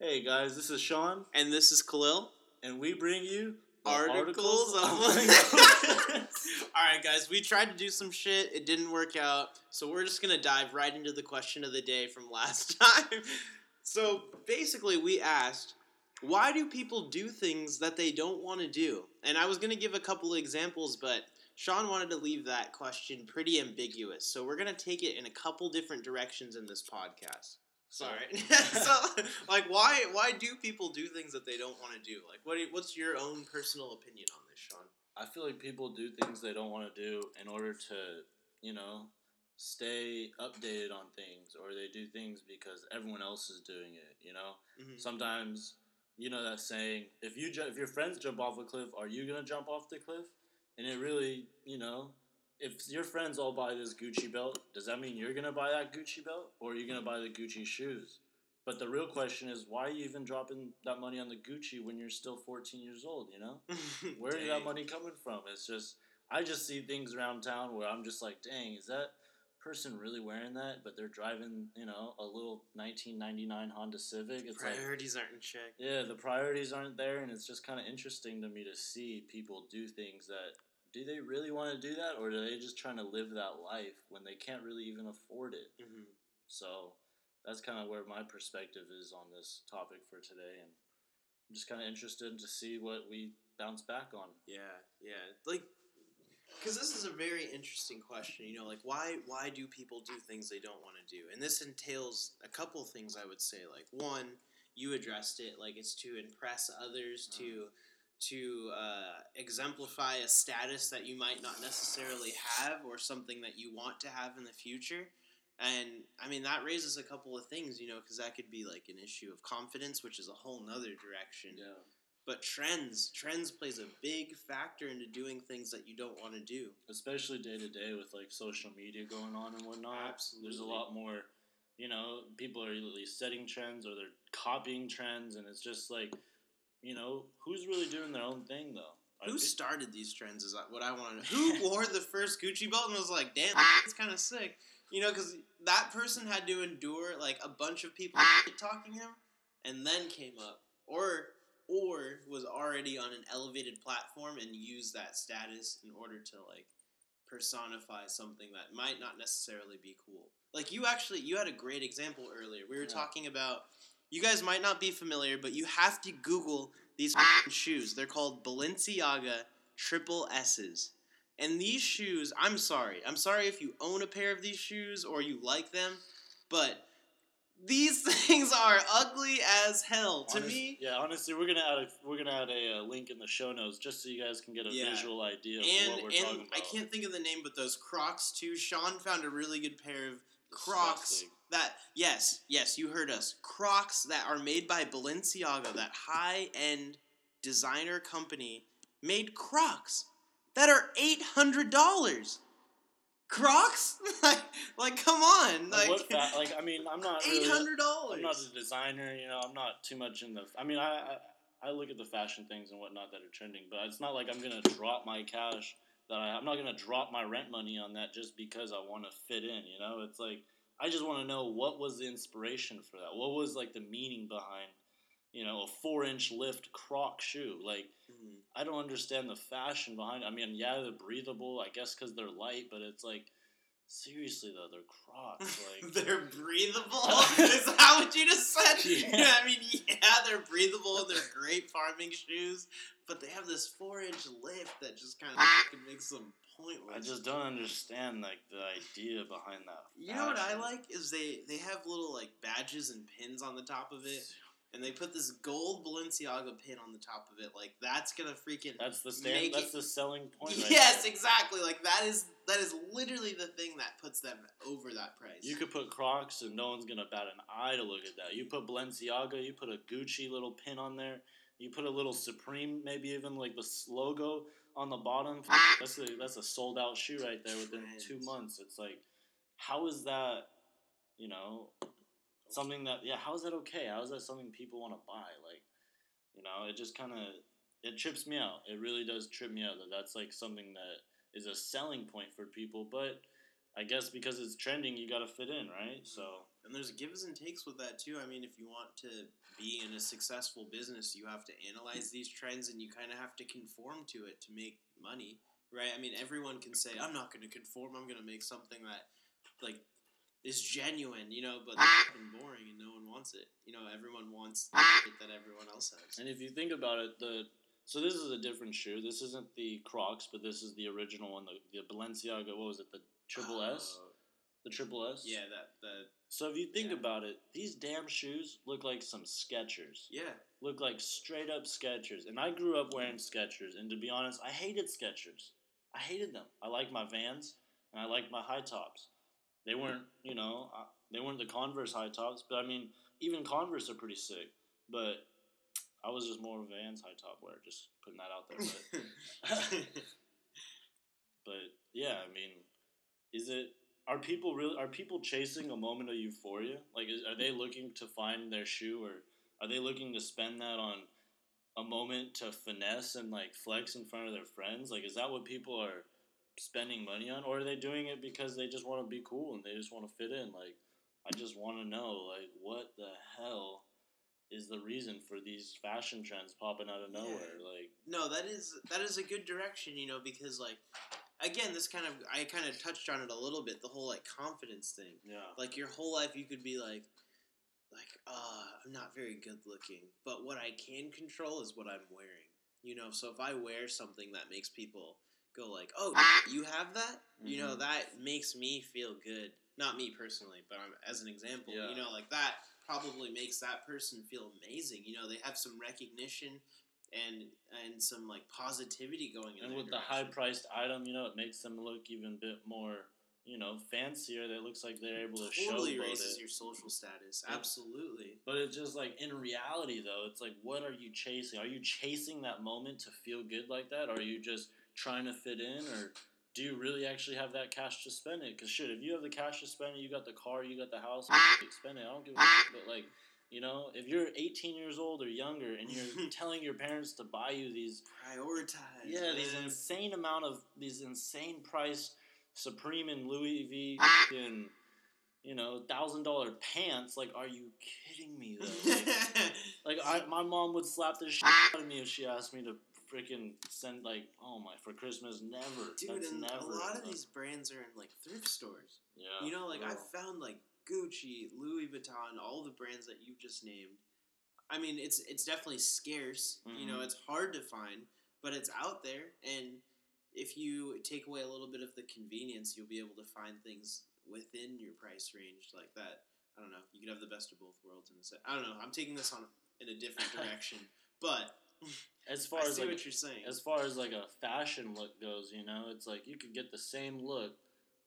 Hey guys, this is Sean, And this is Khalil. and we bring you the Articles, of Lingo. Alright, guys, we tried to do some shit. It didn't work out. So we're just going to dive right into the question of the day from last time. So basically, we asked, why do people do things that they don't want to do? And I was going to give a couple of examples, but Sean wanted to leave that question pretty ambiguous. So we're going to take it in a couple different directions in this podcast. Sorry. so, like, why why do people do things that they don't want to do? Like, what you- what's your own personal opinion on this, Sean? I feel like people do things they don't want to do in order to, you know, stay updated on things, or they do things because everyone else is doing it. You know, Mhm. sometimes you know that saying: if you ju- if your friends jump off a cliff, are you gonna jump off the cliff? And it really, you know, if your friends all buy this Gucci belt, does that mean you're gonna buy that Gucci belt, or are you gonna buy the Gucci shoes? But the real question is, why are you even dropping that money on the Gucci when you're still 14 years old? You know. Where is that money coming from? It's just I just see things around town where I'm just like, dang, is that person really wearing that? But they're driving, you know, a little 1999 Honda Civic. It's like, Priorities aren't in check. yeah, the priorities aren't there, and it's just kind of interesting to me to see people do things that. Do they really want to do that, or are they just trying to live that life when they can't really even afford it? hmm So that's kind of where my perspective is on this topic for today, and I'm just kind of interested to see what we bounce back on. Yeah, yeah. Like, because this is a very interesting question. You know, like why why do people do things they don't want to do? And this entails a couple things. I would say, like one, you addressed it. Like it's to impress others, to to uh, exemplify a status that you might not necessarily have, or something that you want to have in the future. And I mean that raises a couple of things, you know, because that could be like an issue of confidence, which is a whole nother direction Yeah. but trends trends plays a big factor into doing things that you don't want to do especially day to day with like social media going on and whatnot. Absolutely. There's a lot more, you know, people are either setting trends or they're copying trends, and it's just like, you know, who's really doing their own thing though? Who thi- started these trends is what i want to know who wore the first gucci belt and was like damn it's kind of sick you know because that person had to endure like a bunch of people ah. talking him and then came up or or was already on an elevated platform and used that status in order to like personify something that might not necessarily be cool. Like you actually you had a great example earlier. We were Yeah. talking about you guys might not be familiar, but you have to Google these shoes. They're called Balenciaga Triple S's. And these shoes, I'm sorry. I'm sorry if you own a pair of these shoes or you like them, but these things are ugly as hell. To Honest- me, yeah. Honestly, we're gonna add a we're gonna add a, uh link in the show notes just so you guys can get a Yeah. visual idea of and what we're and talking about. I can't think of the name, but those Crocs too. Sean found a really good pair of Crocs Disgusting. That yes, yes, you heard us. Crocs that are made by Balenciaga, that high end designer company, made Crocs that are eight hundred dollars. Crocs, like, like, come on, Like, like, what fa- like I mean, I'm not eight really, dollars. I'm not a designer, you know. I'm not too much in the. I mean, I, I I look at the fashion things and whatnot that are trending, but it's not like I'm gonna drop my cash. That I, I'm not gonna drop my rent money on that just because I want to fit in. You know, it's like I just want to know what was the inspiration for that. What was like the meaning behind, you know, a four inch lift Croc shoe? Like Mhm. I don't understand the fashion behind. it. I mean, yeah, they're breathable. I guess because they're light, but it's like seriously though, they're Crocs. Like they're breathable. Is that what you just said? Yeah. Yeah. I mean, yeah, they're breathable and they're great farming shoes, but they have this four-inch lift that just kind of makes them pointless. I just don't understand like the idea behind that. You know what I like is they they have little like badges and pins on the top of it, and they put this gold Balenciaga pin on the top of it. Like that's gonna freaking That's the stand. That's it- the selling point. Right yes, there. exactly. Like that is that is literally the thing that puts them over that price. You could put Crocs and no one's gonna bat an eye to look at that. You put Balenciaga, you put a Gucci little pin on there, you put a little Supreme, maybe even like the logo on the bottom. Ah. That's a that's a sold out shoe right there within two months. It's like, how is that? You know, something that yeah. How is that okay? How is that something people want to buy? Like, you know, it just kind of it trips me out. It really does trip me out that that's like something that is a selling point for people. But I guess because it's trending, you got to fit in, right? So And there's gives and takes with that too. I mean, if you want to be in a successful business, you have to analyze these trends and you kind of have to conform to it to make money, right? I mean, everyone can say, "I'm not going to conform. I'm going to make something that like is genuine," you know, but it's boring and no one wants it. You know, everyone wants the shit that everyone else has. And if you think about it, the so this is a different shoe. This isn't the Crocs, but this is the original one, the, the Balenciaga. What was it? The Triple S. Oh, The Triple S. yeah, that the So if you think Yeah. about it, these damn shoes look like some Skechers. yeah. Look like straight up Skechers. And I grew up wearing Skechers, and to be honest, I hated Skechers. I hated them. I liked my Vans, and I liked my high tops. They weren't, you know, uh, they weren't the Converse high tops, but I mean, even Converse are pretty sick. But I was just more of a Vans high top wearer. Just putting that out there. But, but yeah, I mean, is it? Are people really? Are people chasing a moment of euphoria? Like, is, are they looking to find their shoe, or are they looking to spend that on a moment to finesse and like flex in front of their friends? Like, is that what people are spending money on, or are they doing it because they just want to be cool and they just want to fit in? Like, I just want to know, like, what the hell is the reason for these fashion trends popping out of Yeah. nowhere? Like, No, that is that is a good direction, you know, because like again, this kind of I kind of touched on it a little bit, the whole like confidence thing. yeah. Like your whole life you could be like like uh I'm not very good looking, but what I can control is what I'm wearing. You know, so if I wear something that makes people go like, "Oh, you have that?" You know, Mhm. that makes me feel good. Not me personally, but I'm, as an example, Yeah. you know, like that probably makes that person feel amazing. You know, they have some recognition and and some like positivity going in And with the high priced item, you know, it makes them look even a bit more, you know, fancier. That looks like they're able to totally showboat raises it. your social status. Yeah. Absolutely. But it's just like in reality, though, it's like, what are you chasing? Are you chasing that moment to feel good like that? Or are you just trying to fit in? Or do you really actually have that cash to spend it? Because shit, if you have the cash to spend it, you got the car, you got the house, you spend it. I don't give a shit. But like, you know, if you're 18 years old or younger and you're telling your parents to buy you these Prioritize. yeah, these insane amount of these insane price Supreme and Louis V ah! and you know thousand dollar pants. Like, are you kidding me though? Like, like I, my mom would slap the shit ah! out of me if she asked me to freaking send like, oh my, for Christmas, never. Dude, That's and never. a lot of like- these brands are in like thrift stores. yeah, You know, like yeah. I've found like Gucci, Louis Vuitton, all the brands that you've just named. I mean, it's it's definitely scarce. You know, Mhm. it's hard to find, but it's out there. And if you take away a little bit of the convenience, you'll be able to find things within your price range like that. I don't know. You could have the best of both worlds in a set. I don't know. I'm taking this on in a different direction, but as far I as see like, what you're saying. as far as like a fashion look goes, you know, it's like you could get the same look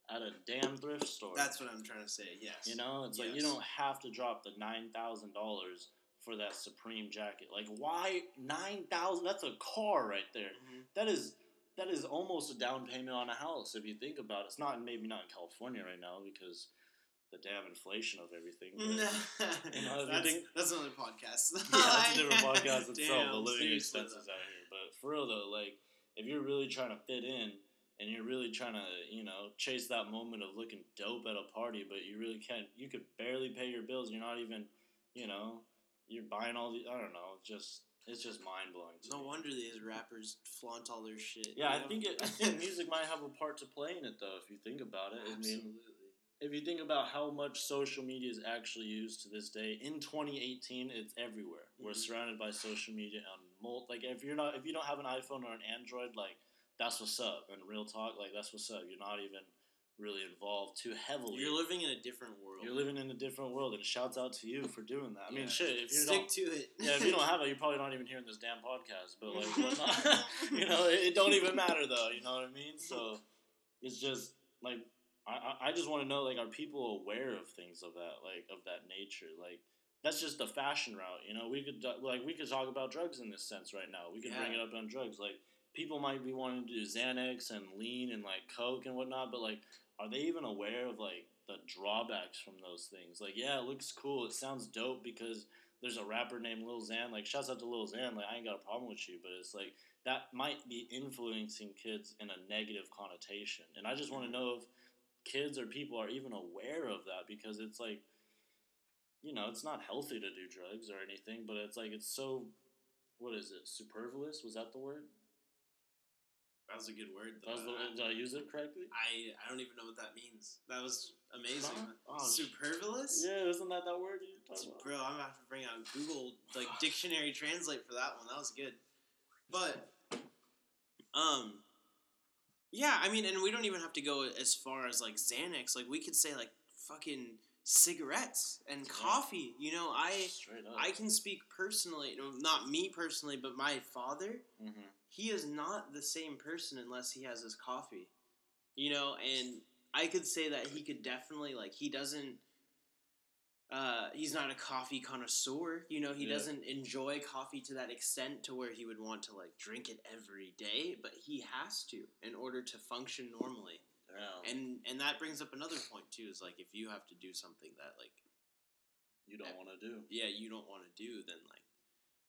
at a damn thrift store. That's what I'm trying to say. Yes. You know, it's like you don't have to drop the nine thousand dollars for that Supreme jacket. Like, why nine thousand? That's a car right there. Mhm. That is that is almost a down payment on a house if you think about it. It's not maybe not in California right now because the damn inflation of everything. but- You know, that's, think- that's another podcast. yeah, that's a different podcast itself. Damn, the living expenses out here, but for real though, like if you're really trying to fit in and you're really trying to, you know, chase that moment of looking dope at a party, but you really can't. You could barely pay your bills. You're not even, you know, you're buying all the. I don't know. Just it's just mind blowing. No wonder these rappers flaunt all their shit. Yeah, you I think it, I think music might have a part to play in it though. If you think about it, I mean, Absolutely. if you think about how much social media is actually used to this day in 2018 it's everywhere we're Mhm. surrounded by social media on mul- like if you're not if you don't have an iphone or an android like that's what's up and real talk like that's what's up you're not even really involved too heavily You're living in a different world. You're living in a different world and shouts out to you for doing that i mean shit if you Stick don't to it. yeah, if you don't have it, you're probably not even hearing this damn podcast. But like, whatnot, you know, it, it don't even matter though. You know what I mean? So it's just like I, I- just want to know like, are people aware of things of that like of that nature? Like that's just the fashion route. You know, we could like we could talk about drugs in this sense right now. We could bring it up on drugs. Like people might be wanting to do Xanax and lean and like coke and whatnot, but like, are they even aware of like the drawbacks from those things? Like, yeah, it looks cool. It sounds dope because there's a rapper named Lil Xan. Like, shouts out to Lil Xan. Like, I ain't got a problem with you, but it's like that might be influencing kids in a negative connotation. And I just want to know if kids or people are even aware of that because it's like you know, it's not healthy to do drugs or anything, but it's like it's so. What is it? Superfluous? Was that the word? That was a good word. That was the, did I use it correctly? I I don't even know what that means. That was amazing. Oh, Superfluous. Yeah, isn't that that word you talking about? Bro, I'm gonna have to bring out Google like dictionary translate for that one. That was good. But um yeah, I mean and we don't even have to go as far as like Xanax. Like we could say like fucking cigarettes and coffee. You know, I. I can speak personally, no, not me personally, but my father, mm-hmm. He is not the same person unless he has his coffee. You know, and I could say that he could definitely like he doesn't uh, he's not a coffee connoisseur. You know, he Yeah. doesn't enjoy coffee to that extent to where he would want to like drink it every day, but he has to in order to function normally. And and that brings up another point too is like if you have to do something that like you don't want to do. yeah, you don't want to do, then like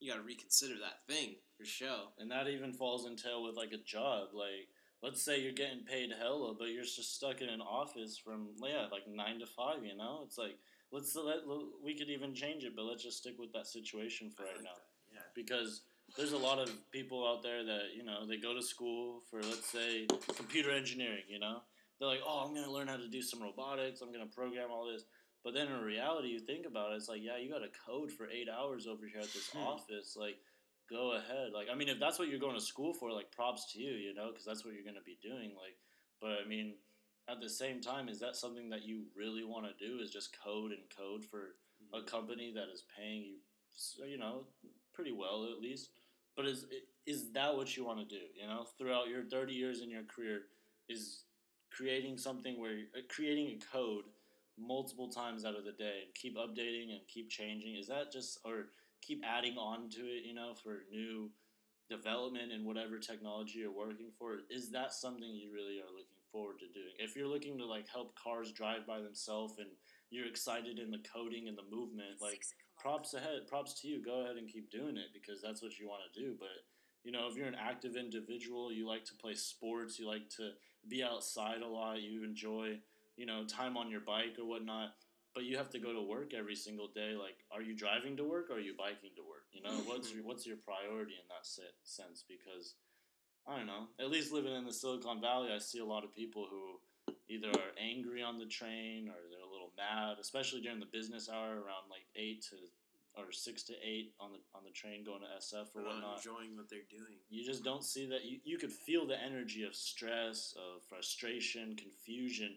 you got to reconsider that thing for sure. And that even falls into with like a job. Like, let's say you're getting paid hella, but you're just stuck in an office from yeah, like nine to five. You know, it's like let's let we could even change it, but let's just stick with that situation for I right like now that, Yeah. because there's a lot of people out there that you know they go to school for let's say computer engineering. You know, they're like, oh, I'm gonna learn how to do some robotics. I'm gonna program all this. But then in reality, you think about it, it's like, yeah, you got to code for eight hours over here at this Hmm. office. Like, go ahead. Like, I mean, if that's what you're going to school for, like, props to you, you know, because that's what you're going to be doing. Like, but I mean, at the same time, is that something that you really want to do? Is just code and code for a company that is paying you, you know, pretty well at least. But is is that what you want to do? You know, throughout your thirty years in your career, is creating something where uh, creating a code multiple times out of the day and keep updating and keep changing. Is that just or keep adding on to it? You know, for new development and whatever technology you're working for. Is that something you really are looking forward to doing? If you're looking to like help cars drive by themselves and you're excited in the coding and the movement, like props ahead, props to you. Go ahead and keep doing it because that's what you want to do. But you know, if you're an active individual, you like to play sports, you like to be outside a lot, you enjoy, you know, time on your bike or whatnot. But you have to go to work every single day. Like, are you driving to work or are you biking to work? You know, what's your what's your priority in that se- sense? Because I don't know. At least living in the Silicon Valley, I see a lot of people who either are angry on the train or they're a little mad, especially during the business hour around like eight to or six to eight on the on the train going to SF or whatnot. enjoying what they're doing. You just don't see that. You, you could feel the energy of stress, of frustration, confusion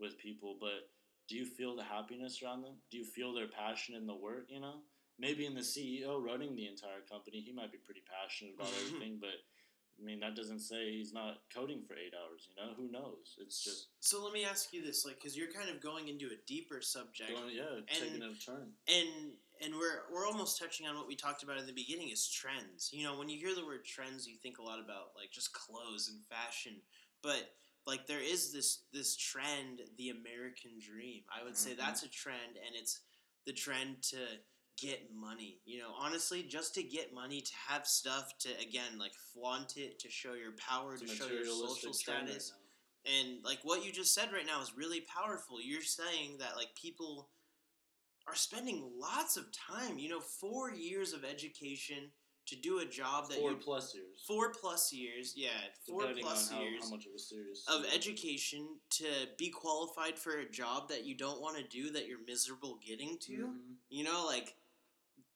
with people, but do you feel the happiness around them? Do you feel their passion in the work, you know? Maybe in the CEO running the entire company, he might be pretty passionate about everything, but I mean, that doesn't say he's not coding for eight hours, you know? Who knows? It's just So let me ask you this, like, because you're kind of going into a deeper subject, going, yeah, taking a turn. and and we're we're almost touching on what we talked about in the beginning is trends. You know, when you hear the word trends, you think a lot about like just clothes and fashion, but like there is this this trend, the American dream. I would say Mhm. that's a trend, and it's the trend to get money. You know, honestly, just to get money, to have stuff, to again like flaunt it, to show your power, It's to show your social trend right status. And like what you just said right now is really powerful. You're saying that like people are spending lots of time, you know, four years of education to do a job that Four you plus years. four plus years, yeah, four depending plus how, years how much of a serious of education to be qualified for a job that you don't want to do that you're miserable getting to. Mhm. You know, like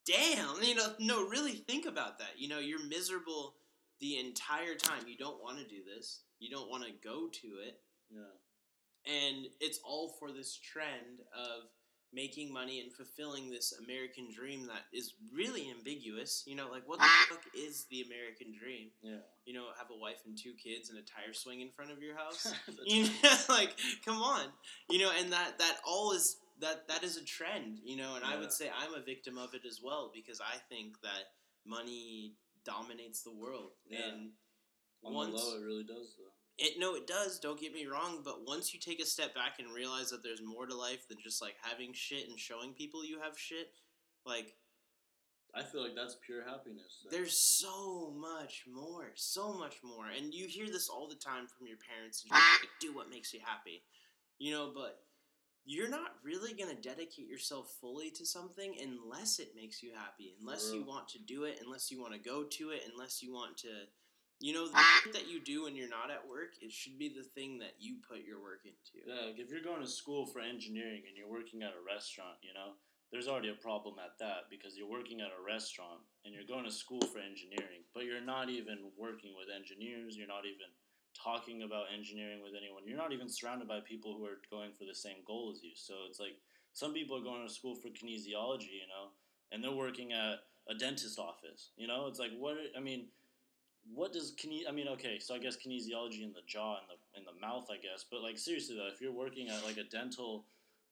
damn, you know, no, really think about that. You know, you're miserable the entire time. You don't want to do this. You don't want to go to it Yeah. and it's all for this trend of making money and fulfilling this American dream that is really ambiguous. You know, like what the ah. fuck is the American dream? Yeah. You know, have a wife and two kids and a tire swing in front of your house. You know, like come on, you know, and that that all is that that is a trend. You know, and I would say I'm a victim of it as well because I think that money dominates the world Yeah. and On once the low, it really does, though. It no, it does. Don't get me wrong, but once you take a step back and realize that there's more to life than just like having shit and showing people you have shit, like I feel like that's pure happiness. though. there's so much more, so much more, and you hear this all the time from your parents. And you're like, do what makes you happy, you know. But you're not really going to dedicate yourself fully to something unless it makes you happy, unless you want to do it, unless you want to go to it, unless you want to, you know, the ah. shit that you do when you're not at work, it should be the thing that you put your work into. Yeah, like if you're going to school for engineering and you're working at a restaurant, you know, there's already a problem at that because you're working at a restaurant and you're going to school for engineering, but you're not even working with engineers, you're not even talking about engineering with anyone. You're not even surrounded by people who are going for the same goal as you. So it's like some people are going to school for kinesiology, you know, and they're working at a dentist office, you know? It's like what I mean, what does kine? I mean, okay, so I guess kinesiology in the jaw and the in the mouth, I guess. But like seriously though, if you're working at like a dental,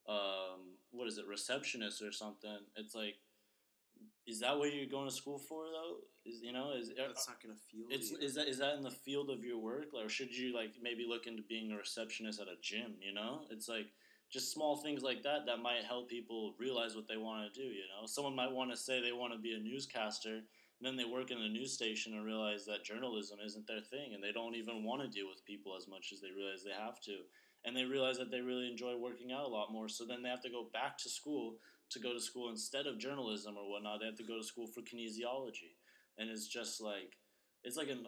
um, what is it, receptionist or something, it's like, is that what you're going to school for though? Is you know is That's not going to feel it's is that is that in the field of your work, or should you like maybe look into being a receptionist at a gym? You know, it's like just small things like that that might help people realize what they want to do. You know, someone might want to say they want to be a newscaster, and then they work in a news station and realize that journalism isn't their thing, and they don't even want to deal with people as much as they realize they have to, and they realize that they really enjoy working out a lot more. So then they have to go back to school to go to school instead of journalism or whatnot. They have to go to school for kinesiology, and it's just like it's like an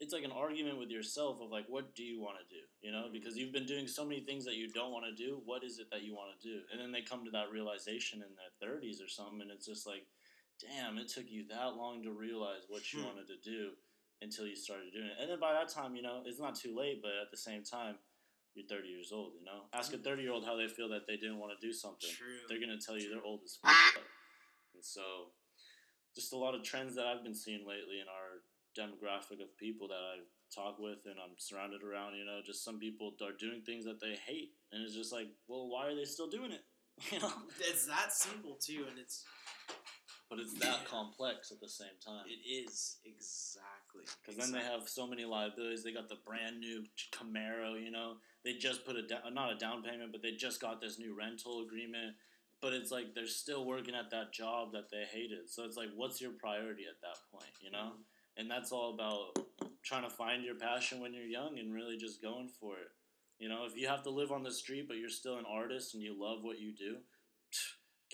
it's like an argument with yourself of like what do you want to do you know mm-hmm. because you've been doing so many things that you don't want to do what is it that you want to do and then they come to that realization in their 30s or something and it's just like damn it took you that long to realize what you Hmm. wanted to do until you started doing it and then by that time you know it's not too late but at the same time you're 30 years old you know ask a 30 year old how they feel that they didn't want to do something True. they're gonna tell you they're old as fuck. And so, just a lot of trends that I've been seeing lately in our demographic of people that I talk with and I'm surrounded around. You know, just some people are doing things that they hate, and it's just like, well, why are they still doing it? You know, It's that simple too, and it's but it's that complex at the same time. it is exactly Because then they have so many liabilities. They got the brand new Camaro, you know. They just put a da- not a down payment, but they just got this new rental agreement. But it's like they're still working at that job that they hated. So it's like, what's your priority at that point, you know? Mm-hmm. And that's all about trying to find your passion when you're young and really just going for it. You know, if you have to live on the street, but you're still an artist and you love what you do,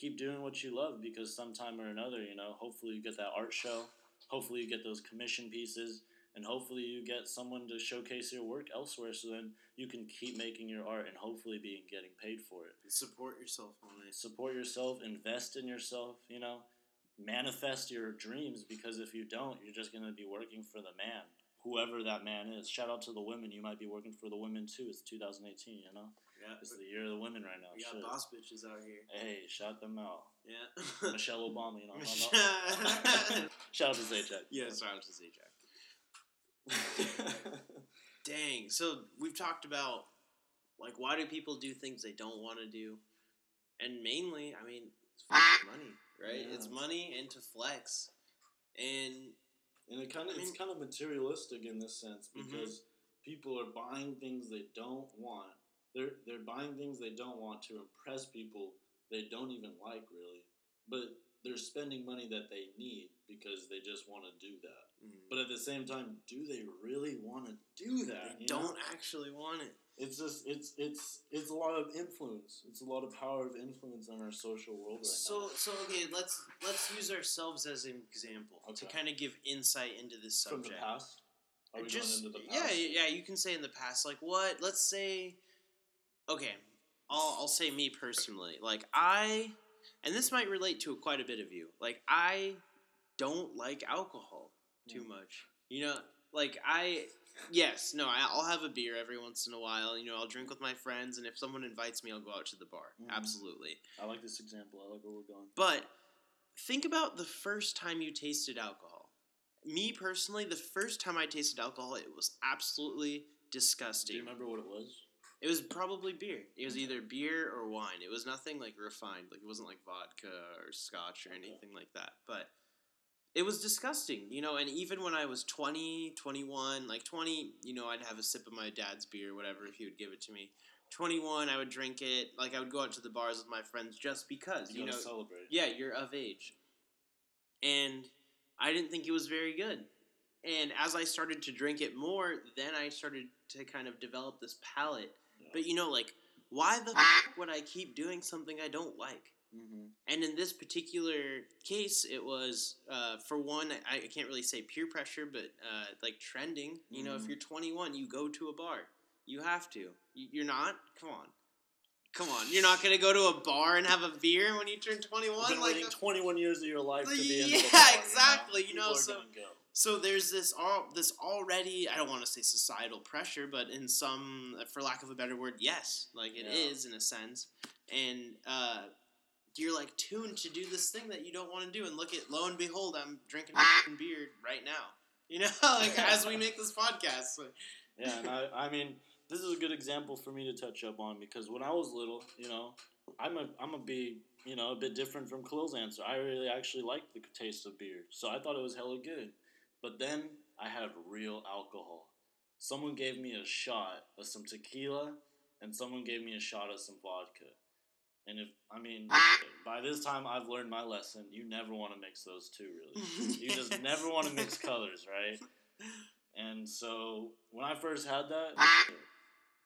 keep doing what you love because sometime or another, you know, hopefully you get that art show, hopefully you get those commission pieces, and hopefully you get someone to showcase your work elsewhere so then you can keep making your art and hopefully being getting paid for it. support yourself on it. Support yourself, invest in yourself, you know, manifest your dreams because if you don't, you're just going to be working for the man, whoever that man is. Shout out to the women, you might be working for the women too. It's 2018, you know? Yeah, It's the year of the women right now. we got Shit. boss bitches out here. Hey, shout them out. Yeah. Michelle Obama, you know. shout out to Zajac. yeah, shout out to Zajac. Dang. So we've talked about like why do people do things they don't want to do, and mainly, I mean, it's money, right? Yeah. It's money and to flex, and And it kind of I it's kind of materialistic in this sense Mhm. because people are buying things they don't want. They're they're buying things they don't want to impress people they don't even like really, but they're spending money that they need because they just want to do that. Mm-hmm. But at the same time, do they really want to do that? they don't actually want it. It's just it's it's it's a lot of influence. It's a lot of power of influence on our social world right So now. so okay, let's let's use ourselves as an example to kind of give insight into this subject. From the past. Are we just going into the past? yeah yeah you can say in the past like what let's say okay I'll I'll say me personally like I and this might relate to quite a bit of you like I don't like alcohol too Mm. much you know like I yes no I'll have a beer every once in a while you know I'll drink with my friends and if someone invites me I'll go out to the bar Mhm. absolutely I like this example. I like where we're going. but think about the first time you tasted alcohol. Me personally, the first time I tasted alcohol, it was absolutely disgusting. Do you remember what it was? It was probably beer. It was mm. either beer or wine. It was nothing like refined. Like it wasn't like vodka or scotch or anything like that. But it was disgusting, you know, and even when I was 20, 21, like 20, you know, I'd have a sip of my dad's beer, whatever, if he would give it to me. 21, I would drink it. Like, I would go out to the bars with my friends just because, You, you know, celebrate. yeah, you're of age. And I didn't think it was very good. And as I started to drink it more, then I started to kind of develop this palate. But you know, like why the f- would I keep doing something I don't like? Mm-hmm. And in this particular case, it was uh, for one, I, I can't really say peer pressure, but uh, like trending. You know, if Mhm. you're 21, you go to a bar. You have to. You, you're not. Come on, come on. You're not gonna go to a bar and have a beer when you turn 21. Been Like, waiting 21 years of your life to be in Yeah, the bar, exactly, you know, are so- gonna go. So there's this all this already. I don't want to say societal pressure, but in some, for lack of a better word, yes, like it is Yeah. in a sense, and. uh you're like tuned to do this thing that you don't want to do, and look at lo and behold, I'm drinking fucking beer right now. You know, like as we make this podcast. Like, Yeah, and I, I mean, this is a good example for me to touch up on because when I was little, you know, I'm a, I'm a be, you know, a bit different from Khalil's answer. I really actually liked the taste of beer, so I thought it was hella good. But then I had real alcohol. Someone gave me a shot of some tequila, and someone gave me a shot of some vodka. And if I mean, by this time I've learned my lesson. You never want to mix those two, really. You just never want to mix colors, right? And so when I first had that,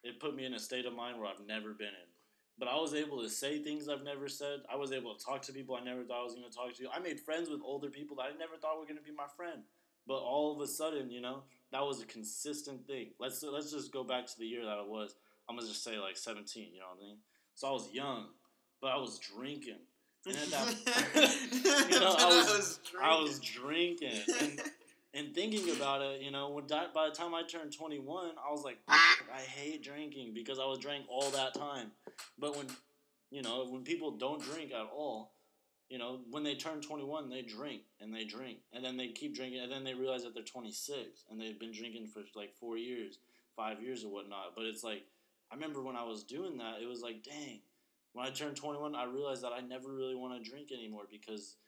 it put me in a state of mind where I've never been in. But I was able to say things I've never said. I was able to talk to people I never thought I was going to talk to. I made friends with older people that I never thought were going to be my friend. But all of a sudden, you know, that was a consistent thing. Let's let's just go back to the year that it was. I'm gonna just say like 17. You know what I mean? So I was young, but I was drinking. And at that, you know, I was I was drinking and and thinking about it, you know, when di- by the time I turned 21, I was like, I hate drinking because I was drank all that time. But when, you know, when people don't drink at all, you know, when they turn 21, they drink and they drink and then they keep drinking and then they realize that they're 26 and they've been drinking for like four years, five years or whatnot. But it's like, I remember when I was doing that, it was like, dang. When I turned 21, I realized that I never really want to drink anymore because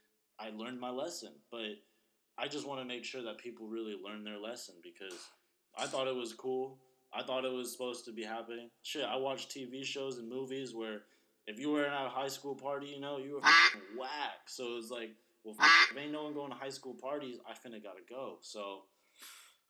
I learned my lesson. But I just want to make sure that people really learn their lesson because I thought it was cool. I thought it was supposed to be happening. Shit, I watched TV shows and movies where if you were at a high school party, you know, you were ah. fucking whack. So it was like, well, ah. if ain't no one going to high school parties, I finna gotta go. So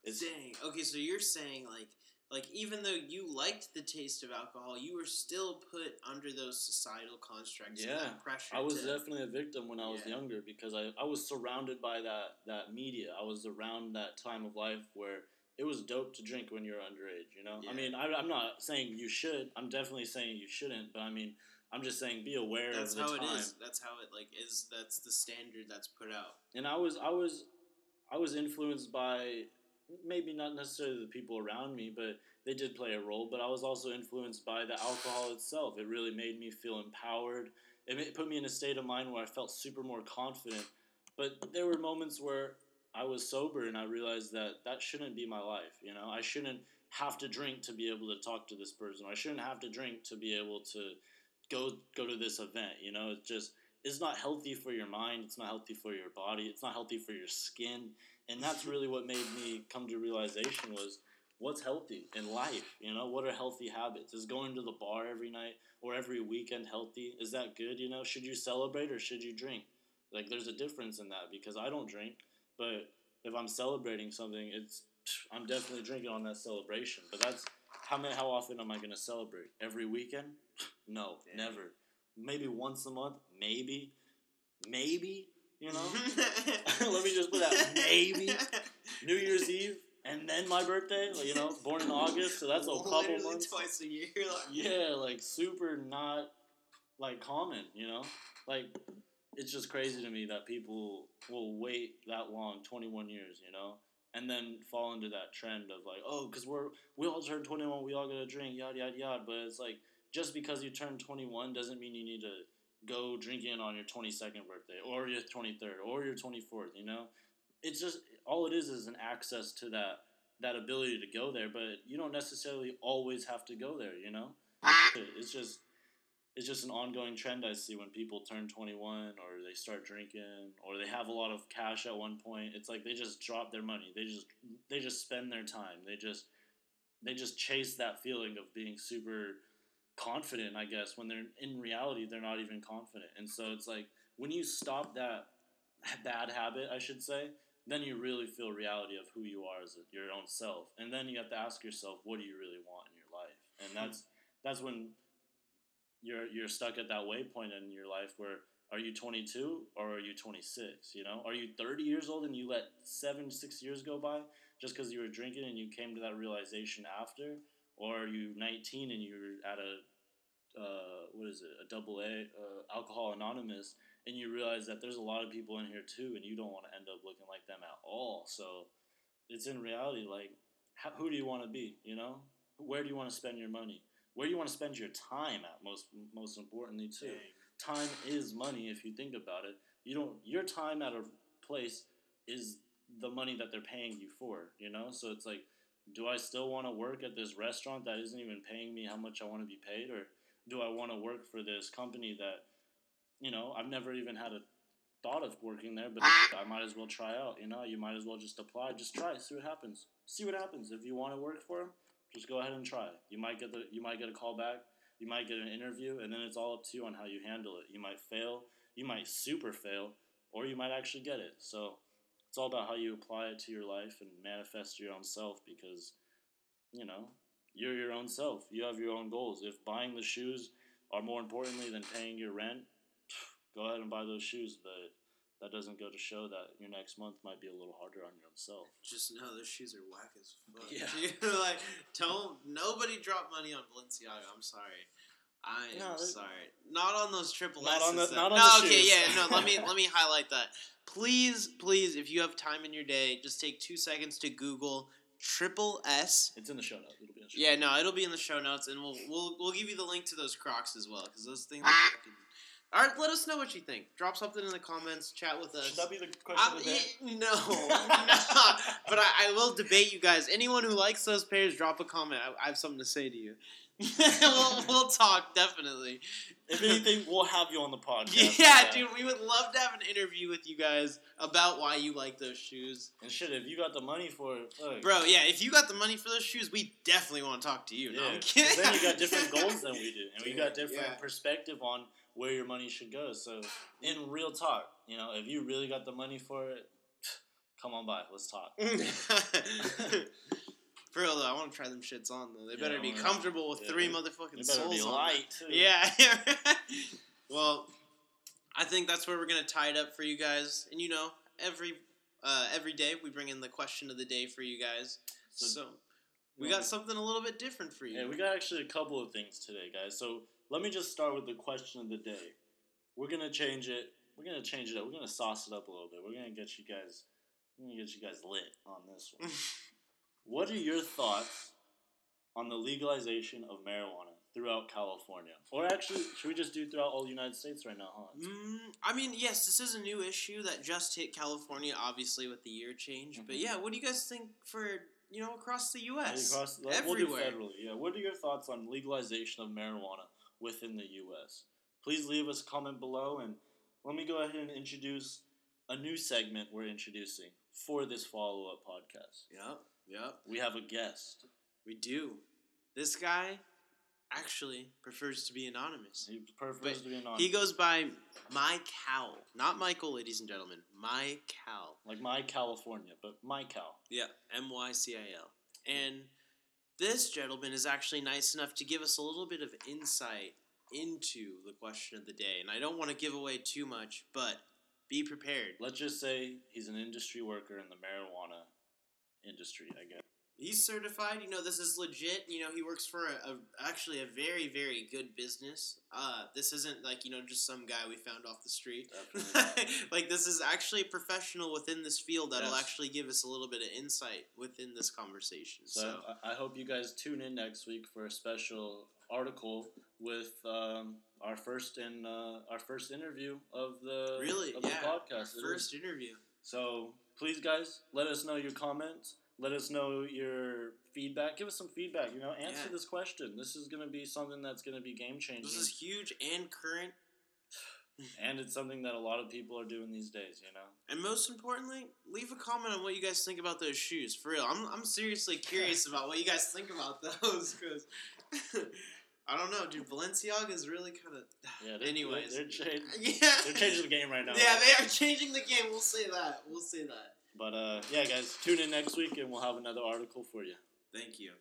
it's Dang. Okay, so you're saying like like even though you liked the taste of alcohol, you were still put under those societal constructs and Yeah, that pressure. I was to, definitely a victim when I was Yeah. younger because I, I was surrounded by that, that media. I was around that time of life where it was dope to drink when you're underage, you know? Yeah. I mean, I, I'm not saying you should. I'm definitely saying you shouldn't, but I mean, I'm just saying be aware That's of the time. That's how time. it is. That's how it like is. That's the standard that's put out. And I was I was I was influenced by maybe not necessarily the people around me, but they did play a role. But I was also influenced by the alcohol itself. It really made me feel empowered. It put me in a state of mind where I felt super more confident. But there were moments where I was sober and I realized that that shouldn't be my life. You know, I shouldn't have to drink to be able to talk to this person. I shouldn't have to drink to be able to go go to this event. You know, it's just it's not healthy for your mind. It's not healthy for your body. It's not healthy for your skin. And that's really what made me come to realization was what's healthy in life. You know, what are healthy habits? Is going to the bar every night or every weekend healthy? Is that good? You know, should you celebrate or should you drink? Like, there's a difference in that because I don't drink, but if I'm celebrating something, it's I'm definitely drinking on that celebration. But that's how many, how often am I going to celebrate? Every weekend? No, Damn. never. Maybe once a month. Maybe, maybe. You know, Let me just put that, maybe. New Year's Eve and then my birthday. Like, you know, born in August, so that's a couple months. twice a year. Like, Yeah, like super not like common, you know? Like it's just crazy to me that people will wait that long, 21 years, you know? And then fall into that trend of like, oh, because we're we all turn 21, we all gotta drink, yada yada yada. But it's like just because you turn 21 doesn't mean you need to go drinking on your 22nd birthday or your 23rd or your 24th. You know, it's just all it is is an access to that that ability to go there, but you don't necessarily always have to go there. You know, it's just it's just an ongoing trend I see when people turn 21 or they start drinking or they have a lot of cash at one point. It's like they just drop their money. They just they just spend their time. They just they just chase that feeling of being super confident, I guess, when they're in reality they're not even confident. And so it's like when you stop that bad habit, I should say, then you really feel reality of who you are as a, your own self. And then you have to ask yourself, what do you really want in your life? And hmm. that's that's when you're you're stuck at that waypoint in your life where are you 22 or are you 26? You know, are you 30 years old and you let seven six years go by just because you were drinking and you came to that realization after, or are you 19 and you're at a uh, what is it a double A uh, Alcohol Anonymous and you realize that there's a lot of people in here too and you don't want to end up looking like them at all. So it's in reality like how, who do you want to be? You know, where do you want to spend your money? Where do you want to spend your time at? Most most importantly too. Time is money if you think about it. You don't your time at a place is the money that they're paying you for. You know, so it's like, do I still want to work at this restaurant that isn't even paying me how much I want to be paid, or do I want to work for this company that, you know, I've never even had a thought of working there, but ah! I might as well try out. You know, you might as well just apply, just try, see what happens. See what happens. If you want to work for them, just go ahead and try. You might get the you might get a call back, you might get an interview, and then it's all up to you on how you handle it. You might fail, you might super fail, or you might actually get it. So it's all about how you apply it to your life and manifest your own self because, you know, you're your own self. You have your own goals. If buying the shoes are more importantly than paying your rent, go ahead and buy those shoes. But that doesn't go to show that your next month might be a little harder on your own self. Just know those shoes are whack as fuck. Yeah. like don't nobody drop money on Balenciaga. I'm sorry. I am No, sorry. Not on those triple Not on S's the- not on no, the okay, shoes. yeah, no. Let me let me highlight that. Please, please, if you have time in your day, just take two seconds to Google triple S. It's in the show notes. It'll be in the show notes. Yeah, notes. no, it'll be in the show notes, and we'll we'll we'll give you the link to those Crocs as well, because those things. Ah! All right, let us know what you think. Drop something in the comments. Chat with us. Should that be the question Um, of the day? y- no, no. But I, I will debate you guys. Anyone who likes those pairs, drop a comment. I, I have something to say to you. we'll, we'll talk definitely. If anything, we'll have you on the podcast. yeah, dude, we would love to have an interview with you guys about why you like those shoes, And shit, if you got the money for it, bro. Yeah, if you got the money for those shoes, we definitely want to talk to you. Yeah, no, I'm kidding. then you got different goals than we do, and we got different yeah. perspective on where your money should go. So, in real talk, you know, if you really got the money for it, come on by, let's talk. For real though, I want to try them shits on though. They Yeah, better be wanna- comfortable with yeah, three they- motherfucking soles be on light. Yeah. well, I think that's where we're gonna tie it up for you guys. And you know, every uh, every day we bring in the question of the day for you guys. So- So, we got something a little bit different for you. Yeah, we got actually a couple of things today, guys. So let me just start with the question of the day. We're gonna change it. We're gonna change it up. We're gonna sauce it up a little bit. We're gonna get you guys. We're gonna get you guys lit on this one. what are your thoughts on the legalization of marijuana throughout California, or actually, should we just do throughout all the United States right now? Huh? Mm, I mean, yes, this is a new issue that just hit California, obviously with the year change. But Mhm. yeah, what do you guys think for you know across the U.S. Across, we'll everywhere? federally. Yeah. What are your thoughts on legalization of marijuana within the U.S.? Please leave us a comment below, and let me go ahead and introduce a new segment we're introducing for this follow-up podcast. Yep, yep. We have a guest. We do. This guy actually prefers to be anonymous. He prefers But to be anonymous. He goes by My Cal, not Michael, ladies and gentlemen. My Cal. like my California, but my Cal. Yeah, M Y C I L. And this gentleman is actually nice enough to give us a little bit of insight into the question of the day. And I don't want to give away too much, but be prepared. Let's just say he's an industry worker in the marijuana industry. I guess. He's certified. You know, this is legit. You know, he works for a, a actually a very very good business. Uh, this isn't like you know just some guy we found off the street. Like this is actually a professional within this field that'll Yes. actually give us a little bit of insight within this conversation. So, So, I, I hope you guys tune in next week for a special article with um, our first in uh, our first interview of the really, of yeah, the podcast. Is- first interview. So please, guys, let us know your comments. Let us know your feedback. Give us some feedback. You know, answer Yeah. this question. This is going to be something that's going to be game changing, This is huge and current, and it's something that a lot of people are doing these days. You know. and most importantly, leave a comment on what you guys think about those shoes. For real, I'm I'm seriously curious about what you guys think about those because. I don't know, dude. Balenciaga is really kind of. Yeah. They're, Anyways, they're, they're, cha- yeah, they're changing the game right now. Yeah, they are changing the game. We'll say that. We'll say that. But uh, yeah, guys, tune in next week, and we'll have another article for you. Thank you.